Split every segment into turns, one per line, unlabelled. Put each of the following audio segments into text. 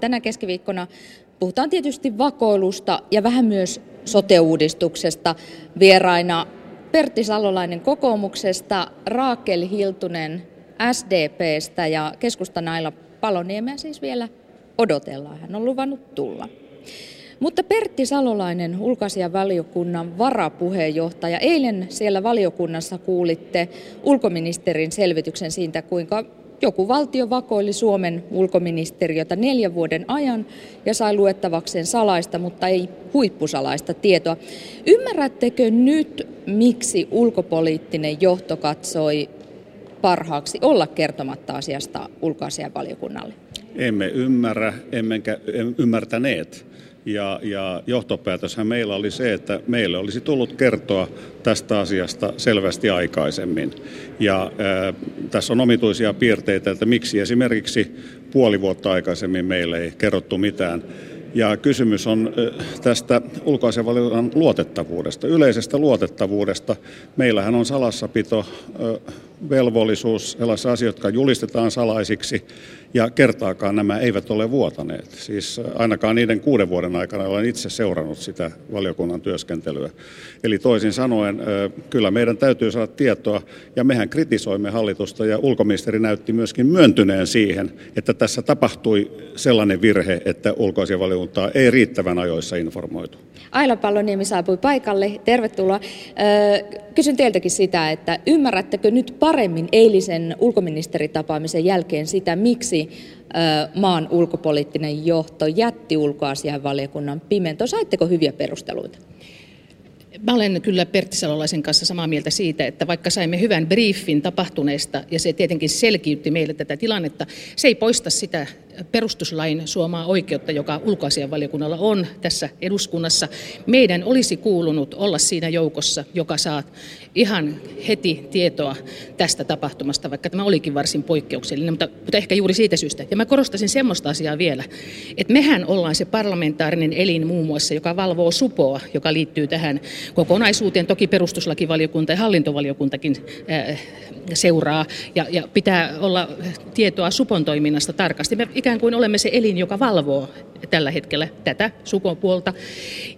Tänä keskiviikkona puhutaan tietysti vakoilusta ja vähän myös sote-uudistuksesta. Vieraina Pertti Salolainen kokoomuksesta, Raakel Hiltunen SDPstä ja keskustanailla Paloniemeä siis vielä odotellaan. Hän on luvannut tulla. Mutta Pertti Salolainen, ulkoasiavaliokunnan varapuheenjohtaja, eilen siellä valiokunnassa kuulitte ulkoministerin selvityksen siitä, kuinka joku valtio vakoili Suomen ulkoministeriötä neljän vuoden ajan ja sai luettavakseen salaista, mutta ei huippusalaista tietoa. Ymmärrättekö nyt, miksi ulkopoliittinen johto katsoi parhaaksi olla kertomatta asiasta ulkoasianvaliokunnalle?
Emme ymmärrä, emmekä ymmärtäneet. Ja, ja johtopäätöshän meillä oli se, että meille olisi tullut kertoa tästä asiasta selvästi aikaisemmin. Ja ää, tässä on omituisia piirteitä, että miksi esimerkiksi puoli vuotta aikaisemmin meille ei kerrottu mitään. Ja kysymys on tästä ulkoasianvaliokunnan luotettavuudesta, yleisestä luotettavuudesta. Meillähän on salassapito velvollisuus, sellaisia asioita, jotka julistetaan salaisiksi, ja kertaakaan nämä eivät ole vuotaneet. Siis ainakaan niiden kuuden vuoden aikana olen itse seurannut sitä valiokunnan työskentelyä. Eli toisin sanoen, kyllä meidän täytyy saada tietoa, ja mehän kritisoimme hallitusta, ja ulkoministeri näytti myöskin myöntyneen siihen, että tässä tapahtui sellainen virhe, että ulkoasianvaliokuntaa ei riittävän ajoissa informoitu.
Aila Palloniemi saapui paikalle. Tervetuloa. Kysyn teiltäkin sitä, että ymmärrättekö nyt paremmin eilisen ulkoministeritapaamisen jälkeen sitä, miksi maan ulkopoliittinen johto jätti ulkoasianvaliokunnan pimento. Saitteko hyviä perusteluita?
Mä olen kyllä Pertti Salolaisen kanssa samaa mieltä siitä, että vaikka saimme hyvän briefin tapahtuneesta ja se tietenkin selkiytti meille tätä tilannetta, se ei poista sitä perustuslain suomaa oikeutta, joka ulkoasianvaliokunnalla on tässä eduskunnassa. Meidän olisi kuulunut olla siinä joukossa, joka saa ihan heti tietoa tästä tapahtumasta, vaikka tämä olikin varsin poikkeuksellinen, mutta, mutta ehkä juuri siitä syystä. Ja mä korostaisin semmoista asiaa vielä, että mehän ollaan se parlamentaarinen elin muun muassa, joka valvoo supoa, joka liittyy tähän kokonaisuuteen. Toki perustuslakivaliokunta ja hallintovaliokuntakin äh, seuraa ja, ja pitää olla tietoa supon toiminnasta tarkasti. Me ikään kuin olemme se elin, joka valvoo tällä hetkellä tätä sukupuolta.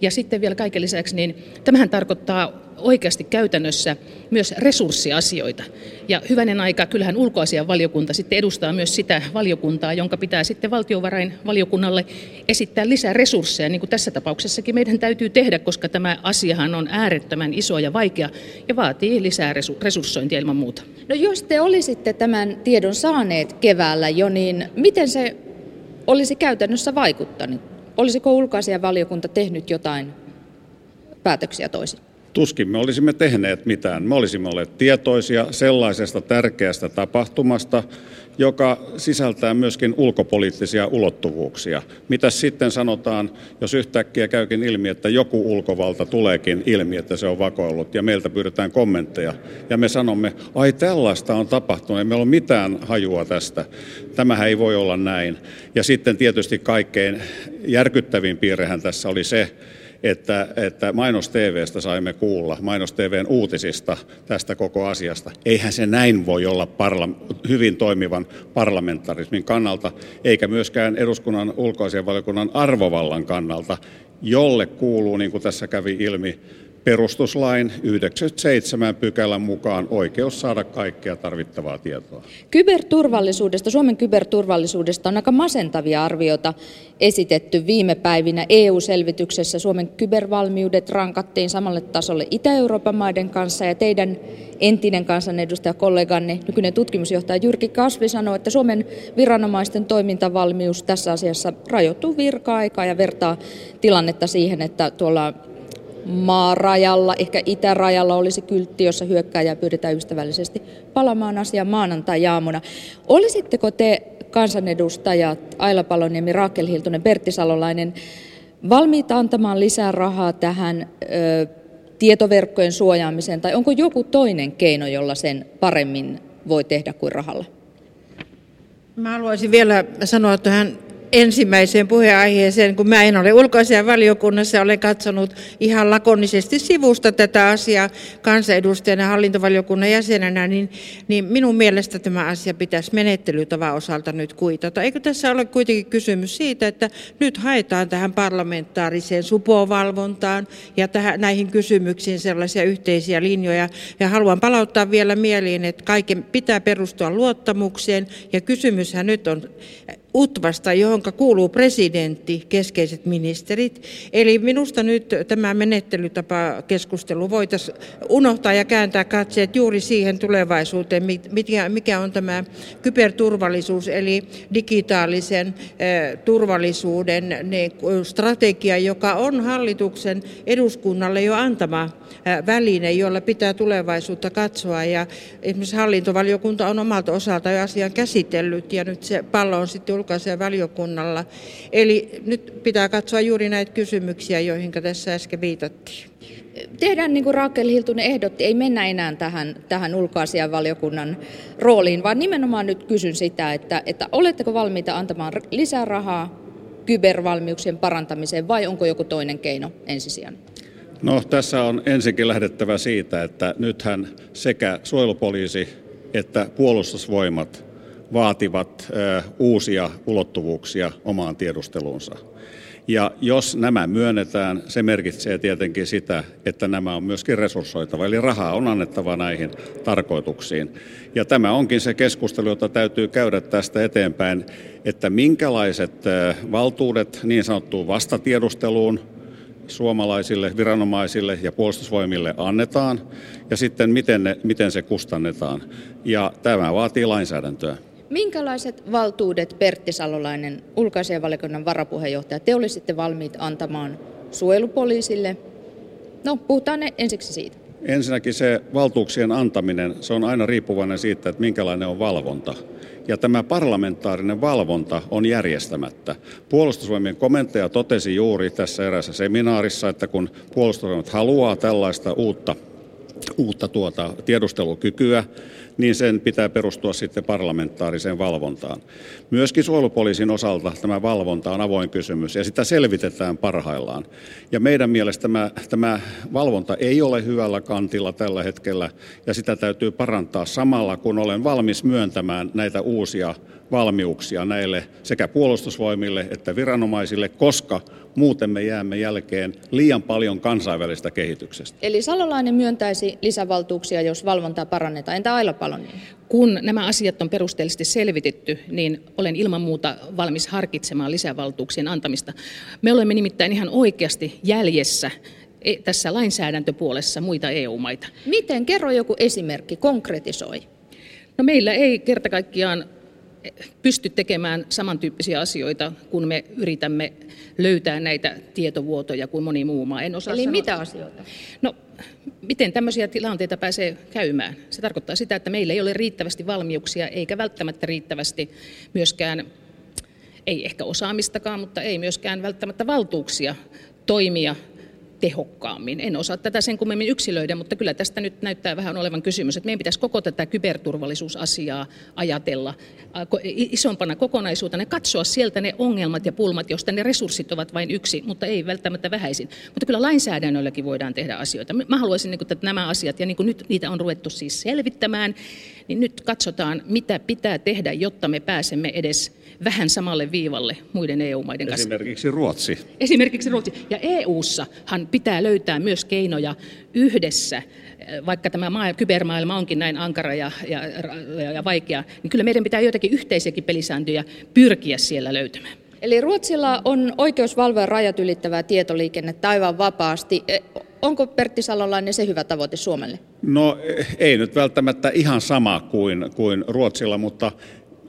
Ja sitten vielä kaiken lisäksi, niin tämähän tarkoittaa oikeasti käytännössä myös resurssiasioita. Ja hyvänen aika, kyllähän ulkoasian valiokunta sitten edustaa myös sitä valiokuntaa, jonka pitää sitten valtiovarainvaliokunnalle esittää lisää resursseja, niin kuin tässä tapauksessakin meidän täytyy tehdä, koska tämä asiahan on äärettömän iso ja vaikea ja vaatii lisää resurssointia ilman muuta.
No jos te olisitte tämän tiedon saaneet keväällä jo, niin miten se olisi käytännössä vaikuttanut? Olisiko ulkoasianvaliokunta tehnyt jotain päätöksiä toisin?
Tuskin me olisimme tehneet mitään. Me olisimme olleet tietoisia sellaisesta tärkeästä tapahtumasta, joka sisältää myöskin ulkopoliittisia ulottuvuuksia. Mitä sitten sanotaan, jos yhtäkkiä käykin ilmi, että joku ulkovalta tuleekin ilmi, että se on vakoillut ja meiltä pyydetään kommentteja ja me sanomme, ai tällaista on tapahtunut, ei meillä ole mitään hajua tästä. Tämähän ei voi olla näin. Ja sitten tietysti kaikkein järkyttävin piirrehän tässä oli se, että, että Mainos TVstä saimme kuulla, Mainos TVn uutisista tästä koko asiasta. Eihän se näin voi olla parla- hyvin toimivan parlamentarismin kannalta, eikä myöskään eduskunnan ulkoasianvaliokunnan arvovallan kannalta, jolle kuuluu, niin kuin tässä kävi ilmi, perustuslain 97 pykälän mukaan oikeus saada kaikkea tarvittavaa tietoa.
Kyberturvallisuudesta, Suomen kyberturvallisuudesta on aika masentavia arvioita esitetty viime päivinä. EU-selvityksessä Suomen kybervalmiudet rankattiin samalle tasolle Itä-Euroopan maiden kanssa ja teidän entinen kansanedustajakolleganne, nykyinen tutkimusjohtaja Jyrki Kasvi sanoi, että Suomen viranomaisten toimintavalmius tässä asiassa rajoittuu virka-aikaa ja vertaa tilannetta siihen, että tuolla maarajalla, ehkä itärajalla olisi kyltti, jossa hyökkääjä pyydetään ystävällisesti palamaan asiaan maanantai-jaamuna. Olisitteko te kansanedustajat Aila Paloniemi, Raakel Hiltunen, Pertti Salolainen valmiita antamaan lisää rahaa tähän ö, tietoverkkojen suojaamiseen, tai onko joku toinen keino, jolla sen paremmin voi tehdä kuin rahalla?
Mä haluaisin vielä sanoa tähän ensimmäiseen puheenaiheeseen, kun mä en ole ulkoisen valiokunnassa, olen katsonut ihan lakonisesti sivusta tätä asiaa kansanedustajana hallintovaliokunnan jäsenenä, niin, niin minun mielestä tämä asia pitäisi menettelytavan osalta nyt kuitata. Eikö tässä ole kuitenkin kysymys siitä, että nyt haetaan tähän parlamentaariseen supovalvontaan ja tähän, näihin kysymyksiin sellaisia yhteisiä linjoja. Ja haluan palauttaa vielä mieliin, että kaiken pitää perustua luottamukseen ja kysymyshän nyt on UTVasta, johon kuuluu presidentti, keskeiset ministerit. Eli minusta nyt tämä menettelytapa keskustelu voitaisiin unohtaa ja kääntää katseet juuri siihen tulevaisuuteen, mikä, on tämä kyberturvallisuus, eli digitaalisen turvallisuuden strategia, joka on hallituksen eduskunnalle jo antama väline, jolla pitää tulevaisuutta katsoa. Ja esimerkiksi hallintovaliokunta on omalta osalta jo asian käsitellyt ja nyt se pallo on sitten ulkoisen valiokunnalla. Eli nyt pitää katsoa juuri näitä kysymyksiä, joihin tässä äsken viitattiin.
Tehdään niin kuin Raakel Hiltunen ehdotti, ei mennä enää tähän, tähän valiokunnan rooliin, vaan nimenomaan nyt kysyn sitä, että, että oletteko valmiita antamaan lisää rahaa kybervalmiuksien parantamiseen vai onko joku toinen keino ensisijainen?
No tässä on ensinnäkin lähdettävä siitä, että nythän sekä suojelupoliisi että puolustusvoimat vaativat uusia ulottuvuuksia omaan tiedusteluunsa. Ja jos nämä myönnetään, se merkitsee tietenkin sitä, että nämä on myöskin resurssoitava, eli rahaa on annettava näihin tarkoituksiin. Ja tämä onkin se keskustelu, jota täytyy käydä tästä eteenpäin, että minkälaiset valtuudet niin sanottuun vastatiedusteluun suomalaisille viranomaisille ja puolustusvoimille annetaan, ja sitten miten, ne, miten se kustannetaan. Ja tämä vaatii lainsäädäntöä.
Minkälaiset valtuudet, Pertti Salolainen, ulkoasianvaliokunnan varapuheenjohtaja, te olisitte valmiit antamaan suojelupoliisille? No, puhutaan ne ensiksi siitä.
Ensinnäkin se valtuuksien antaminen, se on aina riippuvainen siitä, että minkälainen on valvonta. Ja tämä parlamentaarinen valvonta on järjestämättä. Puolustusvoimien komentaja totesi juuri tässä erässä seminaarissa, että kun puolustusvoimat haluaa tällaista uutta uutta tuota tiedustelukykyä, niin sen pitää perustua sitten parlamentaariseen valvontaan. Myöskin suojelupoliisin osalta tämä valvonta on avoin kysymys ja sitä selvitetään parhaillaan. Ja meidän mielestä tämä, tämä valvonta ei ole hyvällä kantilla tällä hetkellä ja sitä täytyy parantaa samalla, kun olen valmis myöntämään näitä uusia valmiuksia näille sekä puolustusvoimille että viranomaisille, koska muuten me jäämme jälkeen liian paljon kansainvälistä kehityksestä.
Eli Salolainen myöntäisi lisävaltuuksia, jos valvontaa parannetaan. Entä Aila Palonen?
Kun nämä asiat on perusteellisesti selvitetty, niin olen ilman muuta valmis harkitsemaan lisävaltuuksien antamista. Me olemme nimittäin ihan oikeasti jäljessä e, tässä lainsäädäntöpuolessa muita EU-maita.
Miten? Kerro joku esimerkki, konkretisoi.
No meillä ei kerta kaikkiaan pysty tekemään samantyyppisiä asioita, kun me yritämme löytää näitä tietovuotoja kuin moni muu maa.
En osaa Eli sanoa. mitä asioita?
No, miten tämmöisiä tilanteita pääsee käymään? Se tarkoittaa sitä, että meillä ei ole riittävästi valmiuksia eikä välttämättä riittävästi myöskään, ei ehkä osaamistakaan, mutta ei myöskään välttämättä valtuuksia toimia tehokkaammin. En osaa tätä sen kummemmin yksilöidä, mutta kyllä tästä nyt näyttää vähän olevan kysymys, että meidän pitäisi koko tätä kyberturvallisuusasiaa ajatella isompana kokonaisuutena ja katsoa sieltä ne ongelmat ja pulmat, joista ne resurssit ovat vain yksi, mutta ei välttämättä vähäisin. Mutta kyllä lainsäädännölläkin voidaan tehdä asioita. Mä haluaisin, että nämä asiat, ja niin kuin nyt niitä on ruvettu siis selvittämään, niin nyt katsotaan, mitä pitää tehdä, jotta me pääsemme edes vähän samalle viivalle muiden EU-maiden kanssa.
Esimerkiksi Ruotsi.
Esimerkiksi Ruotsi. Ja EU-ssahan pitää löytää myös keinoja yhdessä vaikka tämä maa, kybermaailma onkin näin ankara ja, ja, ja vaikea, niin kyllä meidän pitää joitakin yhteisiäkin pelisääntöjä pyrkiä siellä löytämään.
Eli Ruotsilla on oikeus valvoa rajat ylittävää tietoliikennettä aivan vapaasti. E, onko Pertti Salolainen se hyvä tavoite Suomelle?
No ei nyt välttämättä ihan sama kuin, kuin Ruotsilla, mutta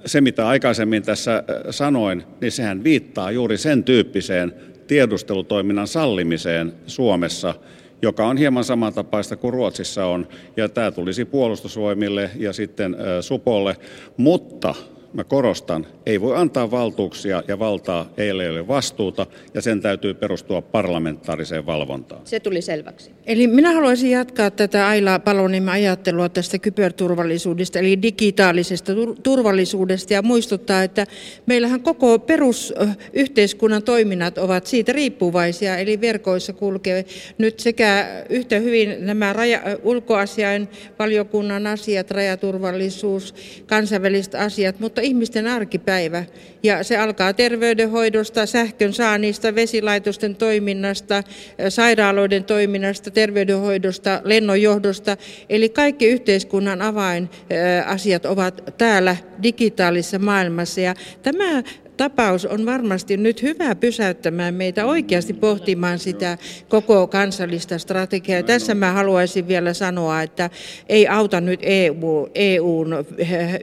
se mitä aikaisemmin tässä äh, sanoin, niin sehän viittaa juuri sen tyyppiseen tiedustelutoiminnan sallimiseen Suomessa, joka on hieman samantapaista kuin Ruotsissa on, ja tämä tulisi puolustusvoimille ja sitten Supolle, mutta mä korostan, ei voi antaa valtuuksia ja valtaa ei ole vastuuta ja sen täytyy perustua parlamentaariseen valvontaan.
Se tuli selväksi.
Eli minä haluaisin jatkaa tätä Aila Paloniemen ajattelua tästä kyberturvallisuudesta, eli digitaalisesta turvallisuudesta ja muistuttaa, että meillähän koko perusyhteiskunnan toiminnat ovat siitä riippuvaisia, eli verkoissa kulkee nyt sekä yhtä hyvin nämä raja, ulkoasiain valiokunnan asiat, rajaturvallisuus, kansainväliset asiat, mutta ihmisten arkipäivä. Ja se alkaa terveydenhoidosta, sähkön saannista, vesilaitosten toiminnasta, sairaaloiden toiminnasta, terveydenhoidosta, lennonjohdosta. Eli kaikki yhteiskunnan avainasiat ovat täällä digitaalisessa maailmassa. Ja tämä tapaus on varmasti nyt hyvä pysäyttämään meitä oikeasti pohtimaan sitä koko kansallista strategiaa. Tässä mä haluaisin vielä sanoa, että ei auta nyt EU, EUn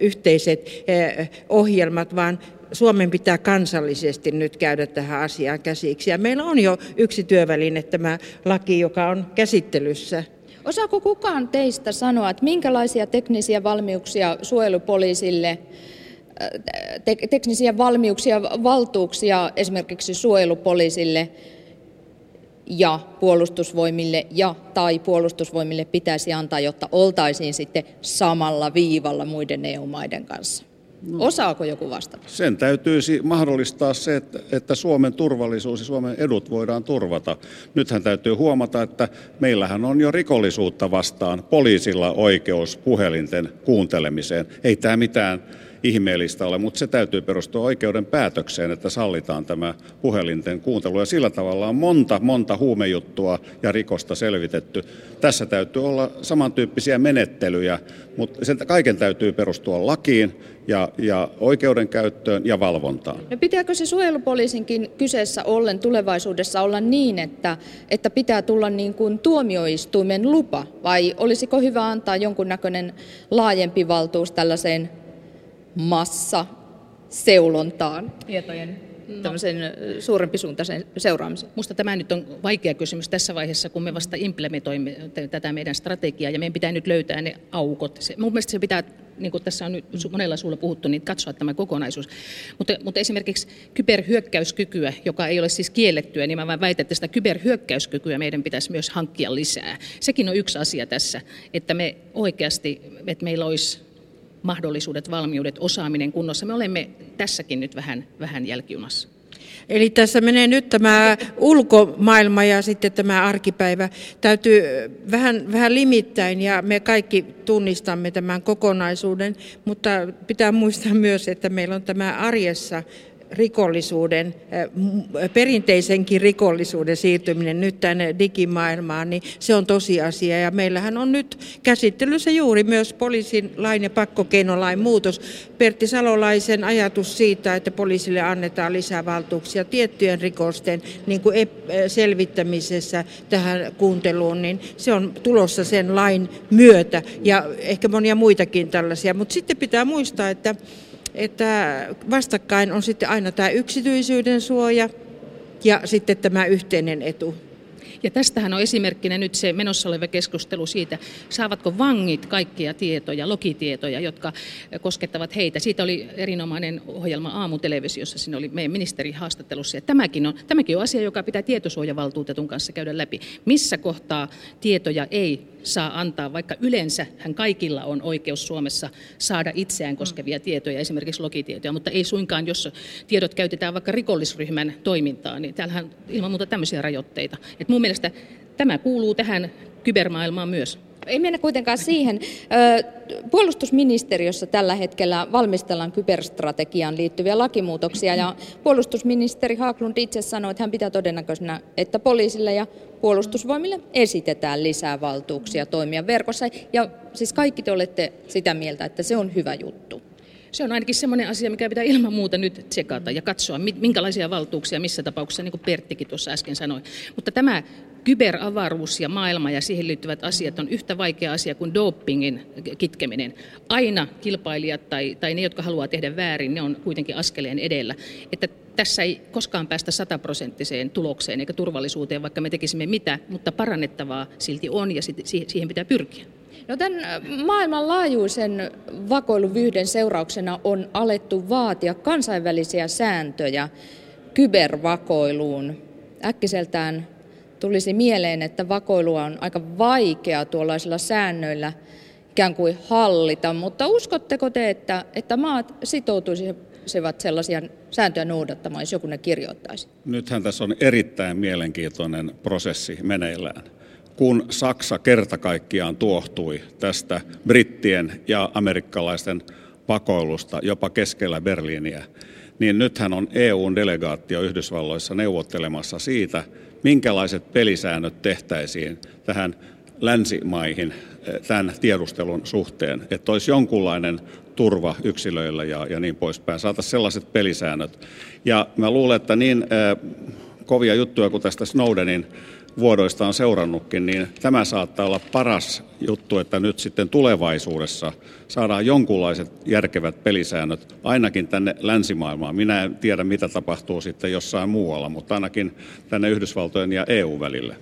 yhteiset ohjelmat, vaan Suomen pitää kansallisesti nyt käydä tähän asiaan käsiksi. Ja meillä on jo yksi työväline, tämä laki, joka on käsittelyssä.
Osaako kukaan teistä sanoa, että minkälaisia teknisiä valmiuksia suojelupoliisille teknisiä valmiuksia, valtuuksia esimerkiksi suojelupoliisille ja puolustusvoimille ja tai puolustusvoimille pitäisi antaa, jotta oltaisiin sitten samalla viivalla muiden EU-maiden kanssa? Osaako joku vastata?
Sen täytyisi mahdollistaa se, että, että Suomen turvallisuus ja Suomen edut voidaan turvata. Nythän täytyy huomata, että meillähän on jo rikollisuutta vastaan poliisilla oikeus puhelinten kuuntelemiseen. Ei tämä mitään ihmeellistä ole, mutta se täytyy perustua oikeuden päätökseen, että sallitaan tämä puhelinten kuuntelu. Ja sillä tavalla on monta, monta huumejuttua ja rikosta selvitetty. Tässä täytyy olla samantyyppisiä menettelyjä, mutta sen kaiken täytyy perustua lakiin ja, ja oikeudenkäyttöön ja valvontaan.
No pitääkö se suojelupoliisinkin kyseessä ollen tulevaisuudessa olla niin, että, että pitää tulla niin kuin tuomioistuimen lupa, vai olisiko hyvä antaa jonkunnäköinen laajempi valtuus tällaiseen massa seulontaan tietojen no. tämmöisen suurempi suuntaisen seuraamisen?
Minusta tämä nyt on vaikea kysymys tässä vaiheessa, kun me vasta implementoimme tätä meidän strategiaa ja meidän pitää nyt löytää ne aukot. Se, mun mielestä se pitää, niin kuin tässä on nyt monella suulla puhuttu, niin katsoa tämä kokonaisuus. Mutta, mutta esimerkiksi kyberhyökkäyskykyä, joka ei ole siis kiellettyä, niin mä vain väitän, että sitä kyberhyökkäyskykyä meidän pitäisi myös hankkia lisää. Sekin on yksi asia tässä, että me oikeasti, että meillä olisi mahdollisuudet, valmiudet, osaaminen kunnossa. Me olemme tässäkin nyt vähän, vähän jälkijunassa.
Eli tässä menee nyt tämä ulkomaailma ja sitten tämä arkipäivä. Täytyy vähän, vähän limittäin ja me kaikki tunnistamme tämän kokonaisuuden, mutta pitää muistaa myös, että meillä on tämä arjessa rikollisuuden, äh, perinteisenkin rikollisuuden siirtyminen nyt tänne digimaailmaan, niin se on tosiasia. Ja meillähän on nyt käsittelyssä juuri myös poliisin lain ja pakkokeinolain muutos. Pertti Salolaisen ajatus siitä, että poliisille annetaan lisää valtuuksia tiettyjen rikosten niin kuin selvittämisessä tähän kuunteluun, niin se on tulossa sen lain myötä ja ehkä monia muitakin tällaisia. Mutta sitten pitää muistaa, että että vastakkain on sitten aina tämä yksityisyyden suoja ja sitten tämä yhteinen etu.
Ja tästähän on esimerkkinä nyt se menossa oleva keskustelu siitä, saavatko vangit kaikkia tietoja, lokitietoja, jotka koskettavat heitä. Siitä oli erinomainen ohjelma aamutelevisiossa, siinä oli meidän ministeri haastattelussa. Ja tämäkin on, tämäkin on asia, joka pitää tietosuojavaltuutetun kanssa käydä läpi. Missä kohtaa tietoja ei saa antaa, vaikka yleensä hän kaikilla on oikeus Suomessa saada itseään koskevia tietoja, esimerkiksi lokitietoja, mutta ei suinkaan, jos tiedot käytetään vaikka rikollisryhmän toimintaan, niin täällähän ilman muuta tämmöisiä rajoitteita. Et mun mielestä tämä kuuluu tähän kybermaailmaan myös.
Ei mennä kuitenkaan siihen. Puolustusministeriössä tällä hetkellä valmistellaan kyberstrategiaan liittyviä lakimuutoksia ja puolustusministeri Haaklund itse sanoi, että hän pitää todennäköisenä, että poliisille ja puolustusvoimille esitetään lisää valtuuksia toimia verkossa. Ja siis kaikki te olette sitä mieltä, että se on hyvä juttu.
Se on ainakin semmoinen asia, mikä pitää ilman muuta nyt tsekata ja katsoa, minkälaisia valtuuksia missä tapauksessa, niin kuin Perttikin tuossa äsken sanoi. Mutta tämä kyberavaruus ja maailma ja siihen liittyvät asiat on yhtä vaikea asia kuin dopingin kitkeminen. Aina kilpailijat tai, tai ne, jotka haluaa tehdä väärin, ne on kuitenkin askeleen edellä. Että tässä ei koskaan päästä sataprosenttiseen tulokseen eikä turvallisuuteen, vaikka me tekisimme mitä, mutta parannettavaa silti on ja siihen pitää pyrkiä.
No tämän maailmanlaajuisen vakoiluvyhden seurauksena on alettu vaatia kansainvälisiä sääntöjä kybervakoiluun. Äkkiseltään tulisi mieleen, että vakoilua on aika vaikea tuollaisilla säännöillä ikään kuin hallita, mutta uskotteko te, että, että maat sitoutuisivat sellaisia sääntöjä noudattamaan, jos joku ne kirjoittaisi?
Nythän tässä on erittäin mielenkiintoinen prosessi meneillään kun Saksa kerta kaikkiaan tuohtui tästä brittien ja amerikkalaisten pakoilusta jopa keskellä Berliiniä, niin nythän on EUn delegaatio Yhdysvalloissa neuvottelemassa siitä, minkälaiset pelisäännöt tehtäisiin tähän länsimaihin eh, tämän tiedustelun suhteen, että olisi jonkunlainen turva yksilöillä ja, ja niin poispäin, saataisiin sellaiset pelisäännöt. Ja mä luulen, että niin äh, kovia juttuja kuin tästä Snowdenin vuodoista on seurannutkin, niin tämä saattaa olla paras juttu, että nyt sitten tulevaisuudessa saadaan jonkunlaiset järkevät pelisäännöt ainakin tänne länsimaailmaan. Minä en tiedä, mitä tapahtuu sitten jossain muualla, mutta ainakin tänne Yhdysvaltojen ja EU välille.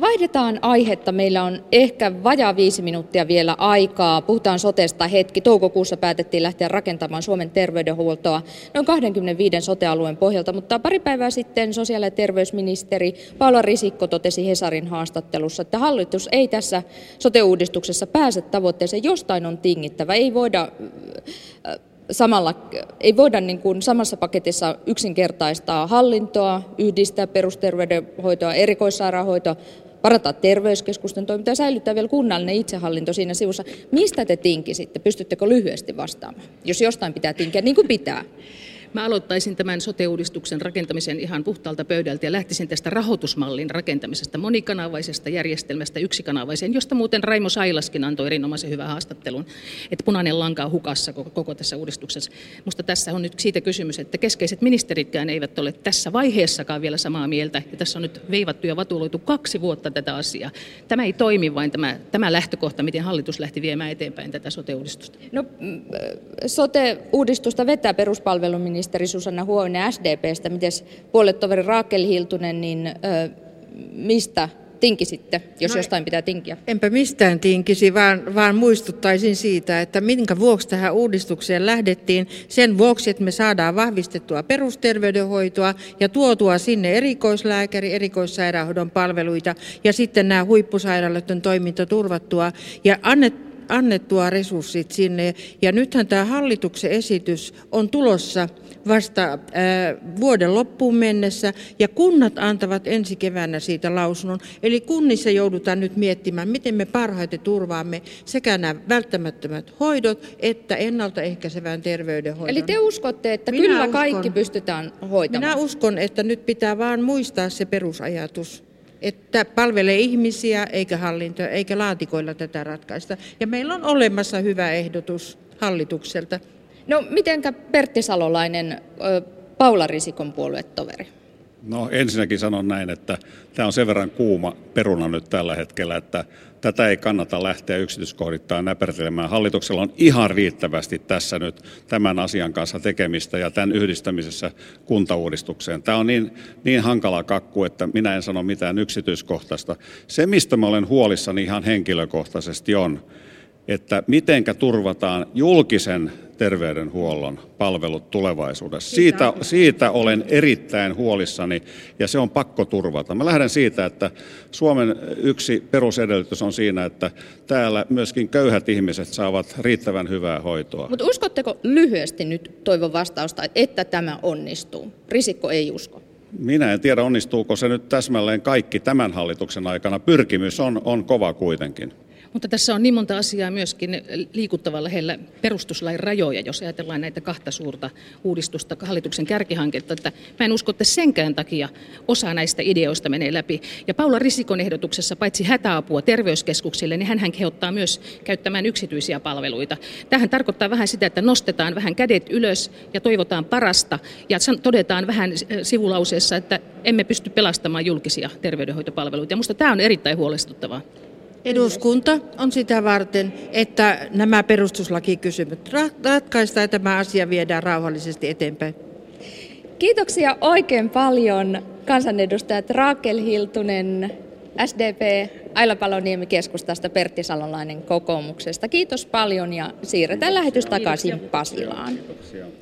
Vaihdetaan aihetta. Meillä on ehkä vajaa viisi minuuttia vielä aikaa. Puhutaan sotesta hetki. Toukokuussa päätettiin lähteä rakentamaan Suomen terveydenhuoltoa noin 25 sotealueen pohjalta, mutta pari päivää sitten sosiaali- ja terveysministeri Paula Risikko totesi Hesarin haastattelussa, että hallitus ei tässä sote-uudistuksessa pääse tavoitteeseen. Jostain on tingittävä. Ei voida samalla, ei voida niin kuin samassa paketissa yksinkertaistaa hallintoa, yhdistää perusterveydenhoitoa, erikoissairaanhoitoa, parantaa terveyskeskusten toimintaa ja säilyttää vielä kunnallinen itsehallinto siinä sivussa. Mistä te tinkisitte? Pystyttekö lyhyesti vastaamaan, jos jostain pitää tinkiä, niin kuin pitää?
Mä aloittaisin tämän sote-uudistuksen rakentamisen ihan puhtaalta pöydältä ja lähtisin tästä rahoitusmallin rakentamisesta, monikanavaisesta järjestelmästä yksikanavaiseen, josta muuten Raimo Sailaskin antoi erinomaisen hyvän haastattelun, että punainen lanka on hukassa koko, koko tässä uudistuksessa. Mutta tässä on nyt siitä kysymys, että keskeiset ministeritkään eivät ole tässä vaiheessakaan vielä samaa mieltä, ja tässä on nyt veivattu ja vatuloitu kaksi vuotta tätä asiaa. Tämä ei toimi vain tämä, tämä lähtökohta, miten hallitus lähti viemään eteenpäin tätä sote-uudistusta.
No, sote-uudistusta vetää peruspalveluministeri ministeri Susanna Huovinen SDPstä. Miten puolettoveri Raakel Hiltunen, niin ö, mistä tinkisitte, jos no, jostain pitää tinkiä?
Enpä mistään tinkisi, vaan, vaan muistuttaisin siitä, että minkä vuoksi tähän uudistukseen lähdettiin. Sen vuoksi, että me saadaan vahvistettua perusterveydenhoitoa ja tuotua sinne erikoislääkäri, erikoissairaanhoidon palveluita ja sitten nämä huippusairaaloiden toiminta turvattua ja annettua annettua resurssit sinne. Ja nythän tämä hallituksen esitys on tulossa vasta ää, vuoden loppuun mennessä ja kunnat antavat ensi keväänä siitä lausunnon. Eli kunnissa joudutaan nyt miettimään, miten me parhaiten turvaamme sekä nämä välttämättömät hoidot että ennaltaehkäisevän terveydenhoidon.
Eli te uskotte, että Minä kyllä uskon, kaikki pystytään hoitamaan?
Minä uskon, että nyt pitää vaan muistaa se perusajatus että palvelee ihmisiä eikä hallintoa eikä laatikoilla tätä ratkaista. Ja meillä on olemassa hyvä ehdotus hallitukselta.
No mitenkä Pertti Salolainen, Paula Risikon puoluetoveri?
No ensinnäkin sanon näin, että tämä on sen verran kuuma peruna nyt tällä hetkellä, että tätä ei kannata lähteä yksityiskohdittain näpertelemään. Hallituksella on ihan riittävästi tässä nyt tämän asian kanssa tekemistä ja tämän yhdistämisessä kuntauudistukseen. Tämä on niin, niin hankala kakku, että minä en sano mitään yksityiskohtaista. Se, mistä mä olen huolissani ihan henkilökohtaisesti on, että mitenkä turvataan julkisen terveydenhuollon palvelut tulevaisuudessa. Siitä, siitä olen erittäin huolissani ja se on pakko turvata. Mä lähden siitä, että Suomen yksi perusedellytys on siinä, että täällä myöskin köyhät ihmiset saavat riittävän hyvää hoitoa.
Mutta uskotteko lyhyesti nyt toivon vastausta, että tämä onnistuu? Risikko ei usko.
Minä en tiedä, onnistuuko se nyt täsmälleen kaikki tämän hallituksen aikana. Pyrkimys on, on kova kuitenkin.
Mutta tässä on niin monta asiaa myöskin liikuttavalla lähellä perustuslain rajoja, jos ajatellaan näitä kahta suurta uudistusta, hallituksen kärkihanketta, että mä en usko, että senkään takia osa näistä ideoista menee läpi. Ja Paula Risikon ehdotuksessa paitsi hätäapua terveyskeskuksille, niin hän kehottaa myös käyttämään yksityisiä palveluita. Tähän tarkoittaa vähän sitä, että nostetaan vähän kädet ylös ja toivotaan parasta ja todetaan vähän sivulauseessa, että emme pysty pelastamaan julkisia terveydenhoitopalveluita. Ja minusta tämä on erittäin huolestuttavaa.
Eduskunta on sitä varten, että nämä perustuslakikysymykset ratkaistaan ja tämä asia viedään rauhallisesti eteenpäin.
Kiitoksia oikein paljon kansanedustajat Raakel Hiltunen, SDP, Aila Paloniemi keskustasta, Pertti Salolainen kokoomuksesta. Kiitos paljon ja siirretään lähetys takaisin Pasilaan. Kiitoksia.